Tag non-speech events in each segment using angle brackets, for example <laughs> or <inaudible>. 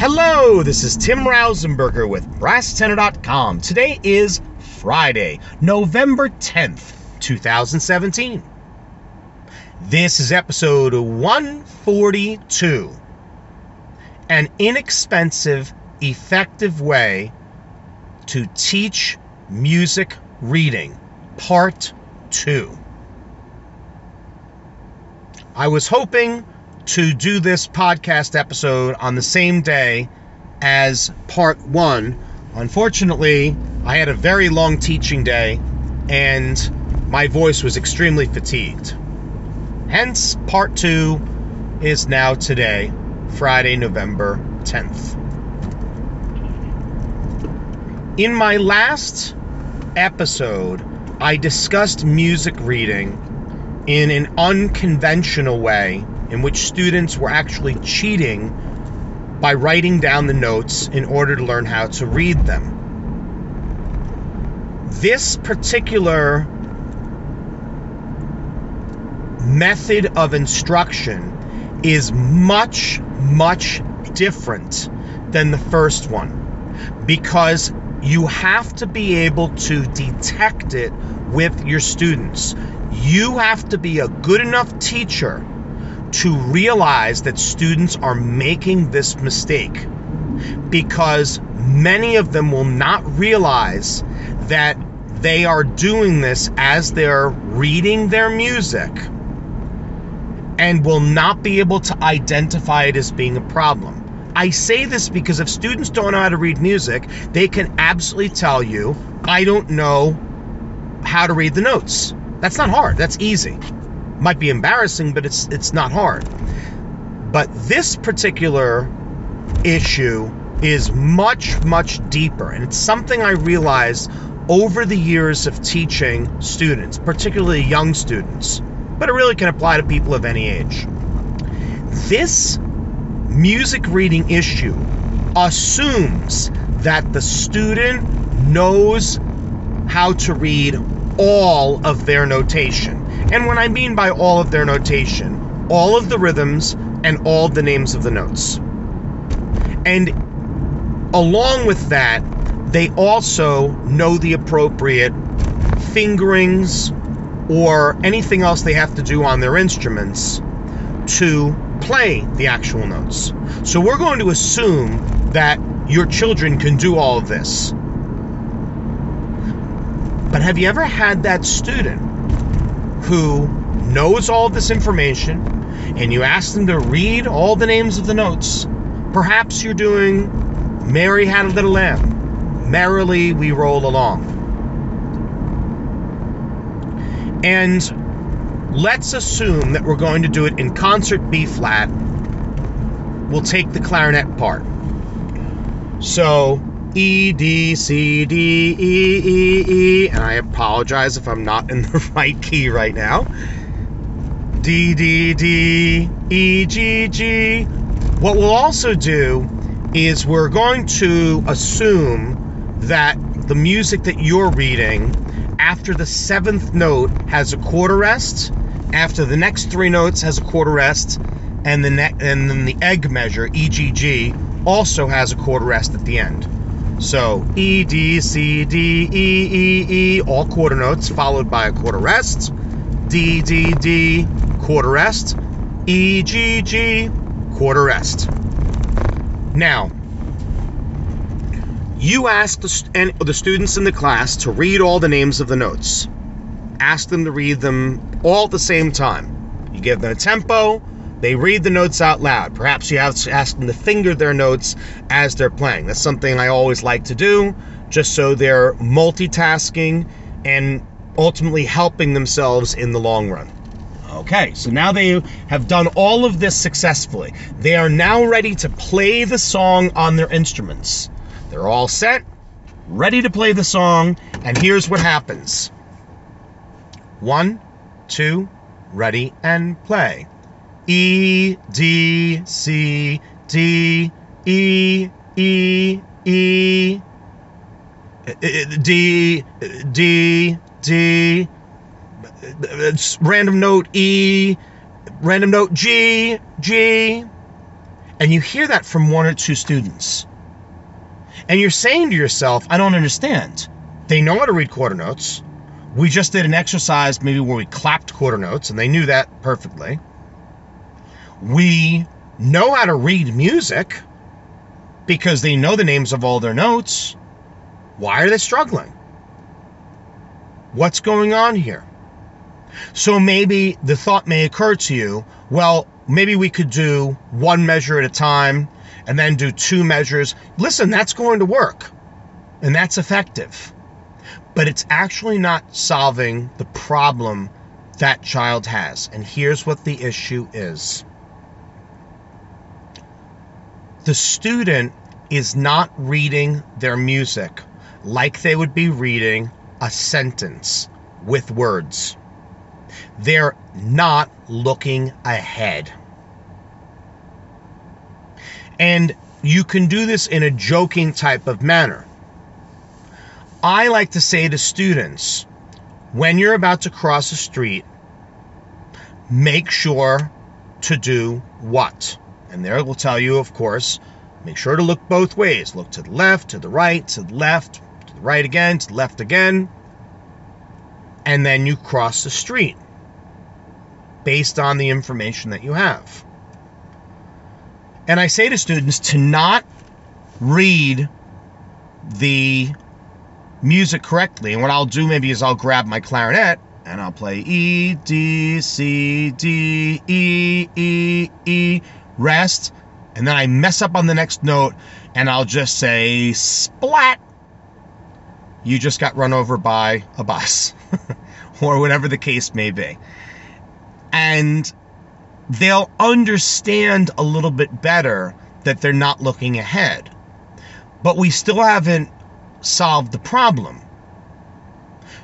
Hello, this is Tim Rausenberger with BrassTenor.com. Today is Friday, November 10th, 2017. This is episode 142 An inexpensive, effective way to teach music reading, part 2. I was hoping to do this podcast episode on the same day as part one. Unfortunately, I had a very long teaching day and my voice was extremely fatigued. Hence, part two is now today, Friday, November 10th. In my last episode, I discussed music reading in an unconventional way in which students were actually cheating by writing down the notes in order to learn how to read them. This particular method of instruction is much, much different than the first one because you have to be able to detect it with your students. You have to be a good enough teacher to realize that students are making this mistake because many of them will not realize that they are doing this as they're reading their music and will not be able to identify it as being a problem. I say this because if students don't know how to read music, they can absolutely tell you, I don't know how to read the notes. That's not hard, that's easy might be embarrassing, but it's it's not hard. But this particular issue is much much deeper, and it's something I realized over the years of teaching students, particularly young students, but it really can apply to people of any age. This music reading issue assumes that the student knows how to read all of their notation. And when I mean by all of their notation, all of the rhythms and all the names of the notes. And along with that, they also know the appropriate fingerings or anything else they have to do on their instruments to play the actual notes. So we're going to assume that your children can do all of this. Have you ever had that student who knows all this information and you ask them to read all the names of the notes, perhaps you're doing Mary Had a Little Lamb, Merrily We Roll Along. And let's assume that we're going to do it in concert B flat. We'll take the clarinet part. So E, D, C, D, E, E, E, and I apologize if I'm not in the <laughs> right key right now. D, D, D, E, G, G. What we'll also do is we're going to assume that the music that you're reading, after the seventh note, has a quarter rest, after the next three notes has a quarter rest, and the ne- and then the egg measure, EGG, also has a quarter rest at the end. So E, D, C, D, E, E, E, all quarter notes, followed by a quarter rest. D, D, D, quarter rest. E, G, G, quarter rest. Now, you ask the, the students in the class to read all the names of the notes. Ask them to read them all at the same time. You give them a tempo, they read the notes out loud. Perhaps you have ask them to finger their notes as they're playing. That's something I always like to do, just so they're multitasking and ultimately helping themselves in the long run. Okay, so now they have done all of this successfully. They are now ready to play the song on their instruments. They're all set, ready to play the song, and here's what happens one, two, ready, and play. E D C D E E E D D D random note E random note G G And you hear that from one or two students. And you're saying to yourself, I don't understand. They know how to read quarter notes. We just did an exercise maybe where we clapped quarter notes and they knew that perfectly. We know how to read music because they know the names of all their notes. Why are they struggling? What's going on here? So maybe the thought may occur to you, well, maybe we could do one measure at a time and then do two measures. Listen, that's going to work and that's effective. But it's actually not solving the problem that child has. And here's what the issue is the student is not reading their music like they would be reading a sentence with words. They're not looking ahead. And you can do this in a joking type of manner. I like to say to students when you're about to cross a street, make sure to do what? And there it will tell you, of course, make sure to look both ways. Look to the left, to the right, to the left, to the right again, to the left again. And then you cross the street based on the information that you have. And I say to students to not read the music correctly. And what I'll do maybe is I'll grab my clarinet and I'll play E, D, C, D, E, E, E, rest. And then I mess up on the next note and I'll just say splat. You just got run over by a bus <laughs> or whatever the case may be. And they'll understand a little bit better that they're not looking ahead. But we still haven't solved the problem.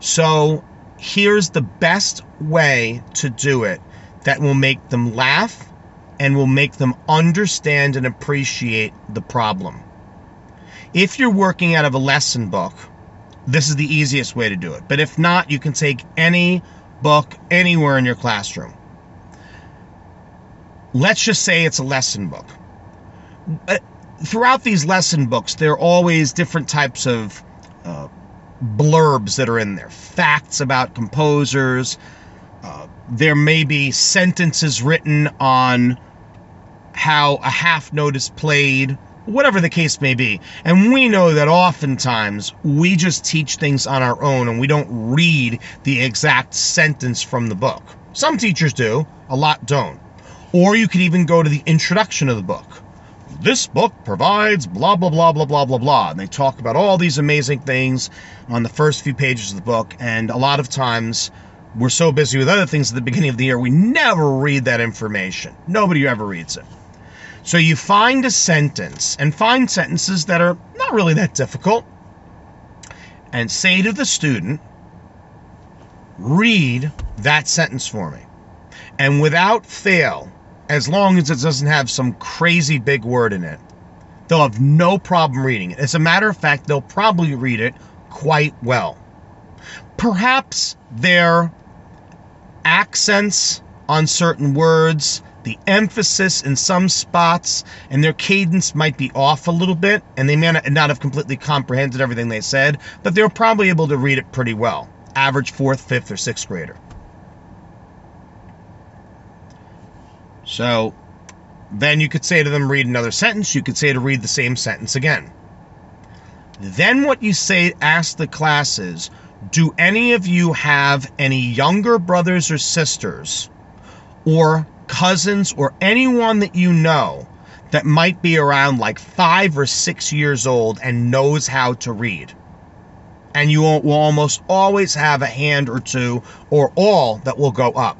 So here's the best way to do it that will make them laugh and will make them understand and appreciate the problem. If you're working out of a lesson book, this is the easiest way to do it. But if not, you can take any book anywhere in your classroom let's just say it's a lesson book. Uh, throughout these lesson books, there are always different types of uh, blurbs that are in there, facts about composers. Uh, there may be sentences written on how a half note is played, whatever the case may be. And we know that oftentimes we just teach things on our own and we don't read the exact sentence from the book. Some teachers do, a lot don't. Or you could even go to the introduction of the book. This book provides blah, blah, blah, blah, blah, blah, blah. And they talk about all these amazing things on the first few pages of the book. And a lot of times we're so busy with other things at the beginning of the year, we never read that information. Nobody ever reads it. So you find a sentence and find sentences that are not really that difficult and say to the student, read that sentence for me. And without fail, as long as it doesn't have some crazy big word in it. They'll have no problem reading it. As a matter of fact, they'll probably read it quite well. Perhaps their accents on certain words, the emphasis in some spots, and their cadence might be off a little bit, and they may not have completely comprehended everything they said, but they're probably able to read it pretty well. Average fourth, fifth, or sixth grader. So then you could say to them, read another sentence. You could say to read the same sentence again. Then what you say, ask the classes, do any of you have any younger brothers or sisters or cousins or anyone that you know that might be around like five or six years old and knows how to read? And you will almost always have a hand or two or all that will go up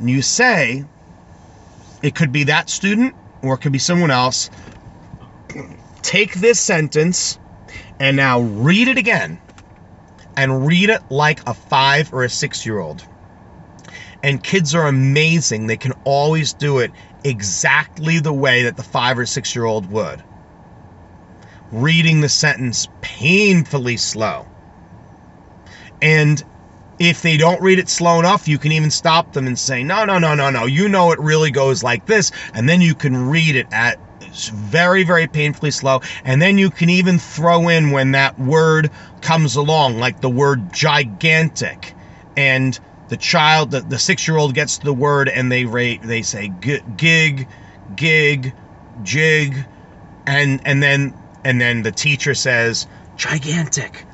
you say it could be that student or it could be someone else. Take this sentence and now read it again and read it like a five or a six year old. And kids are amazing. They can always do it exactly the way that the five or six year old would. Reading the sentence painfully slow. And if they don't read it slow enough, you can even stop them and say, no, no, no, no, no. You know it really goes like this. And then you can read it at very, very painfully slow. And then you can even throw in when that word comes along, like the word gigantic. And the child, the, the six year old gets the word and they rate, they say gig, gig, jig. And, and then, and then the teacher says gigantic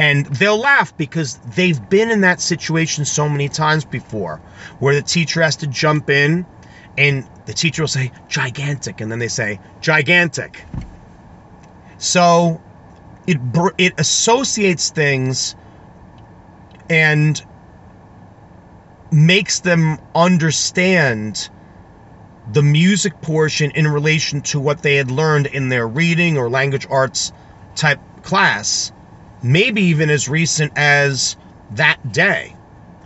and they'll laugh because they've been in that situation so many times before where the teacher has to jump in and the teacher will say gigantic and then they say gigantic so it it associates things and makes them understand the music portion in relation to what they had learned in their reading or language arts type class maybe even as recent as that day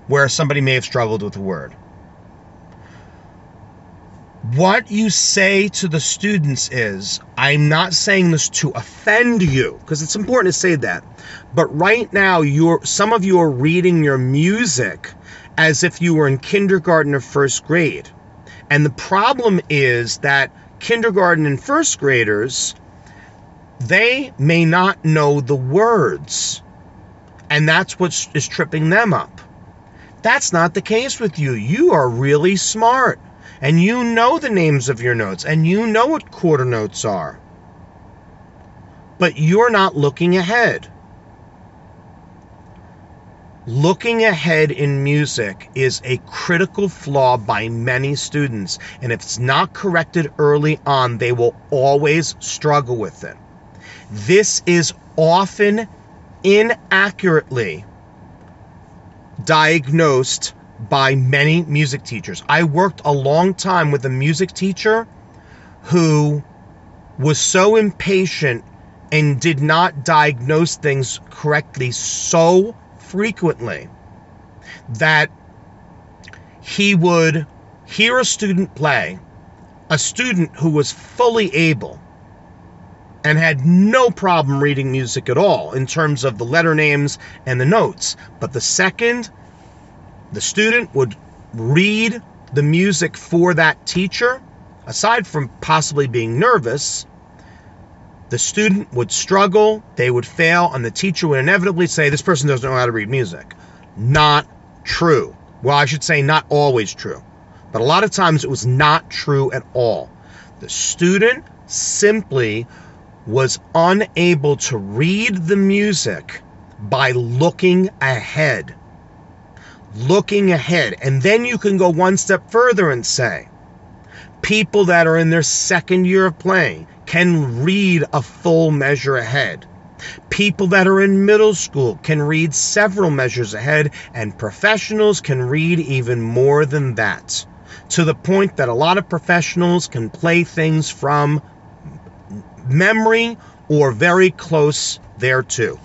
where somebody may have struggled with a word. What you say to the students is, I'm not saying this to offend you, because it's important to say that. But right now, you're some of you are reading your music as if you were in kindergarten or first grade. And the problem is that kindergarten and first graders they may not know the words. And that's what is tripping them up. That's not the case with you. You are really smart. And you know the names of your notes. And you know what quarter notes are. But you're not looking ahead. Looking ahead in music is a critical flaw by many students. And if it's not corrected early on, they will always struggle with it. This is often inaccurately diagnosed by many music teachers. I worked a long time with a music teacher who was so impatient and did not diagnose things correctly so frequently that he would hear a student play, a student who was fully able and had no problem reading music at all in terms of the letter names and the notes. But the second the student would read the music for that teacher, aside from possibly being nervous, the student would struggle, they would fail, and the teacher would inevitably say, This person doesn't know how to read music. Not true. Well, I should say, not always true. But a lot of times it was not true at all. The student simply was unable to read the music by looking ahead. Looking ahead. And then you can go one step further and say, people that are in their second year of playing can read a full measure ahead. People that are in middle school can read several measures ahead, and professionals can read even more than that. To the point that a lot of professionals can play things from memory or very close thereto.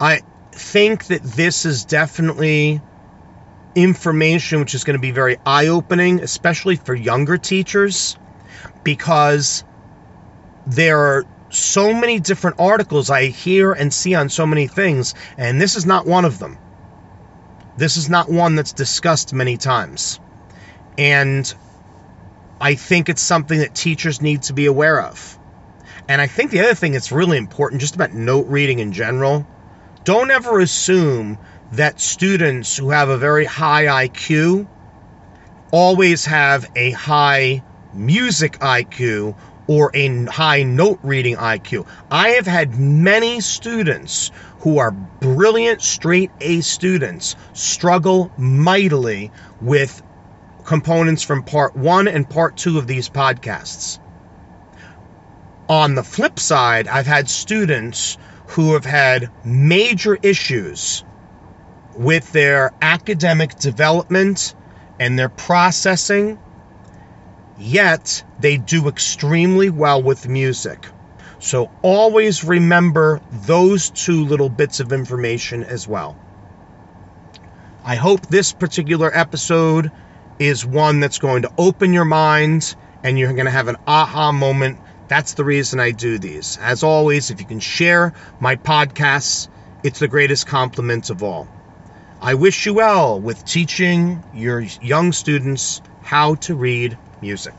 I think that this is definitely information which is going to be very eye opening, especially for younger teachers, because there are so many different articles I hear and see on so many things, and this is not one of them. This is not one that's discussed many times. And I think it's something that teachers need to be aware of. And I think the other thing that's really important, just about note reading in general, don't ever assume that students who have a very high IQ always have a high music IQ or a high note reading IQ. I have had many students who are brilliant straight A students struggle mightily with components from part one and part two of these podcasts. On the flip side, I've had students who have had major issues with their academic development and their processing, yet they do extremely well with music. So always remember those two little bits of information as well. I hope this particular episode is one that's going to open your mind and you're going to have an aha moment That's the reason I do these. As always, if you can share my podcasts, it's the greatest compliment of all. I wish you well with teaching your young students how to read music.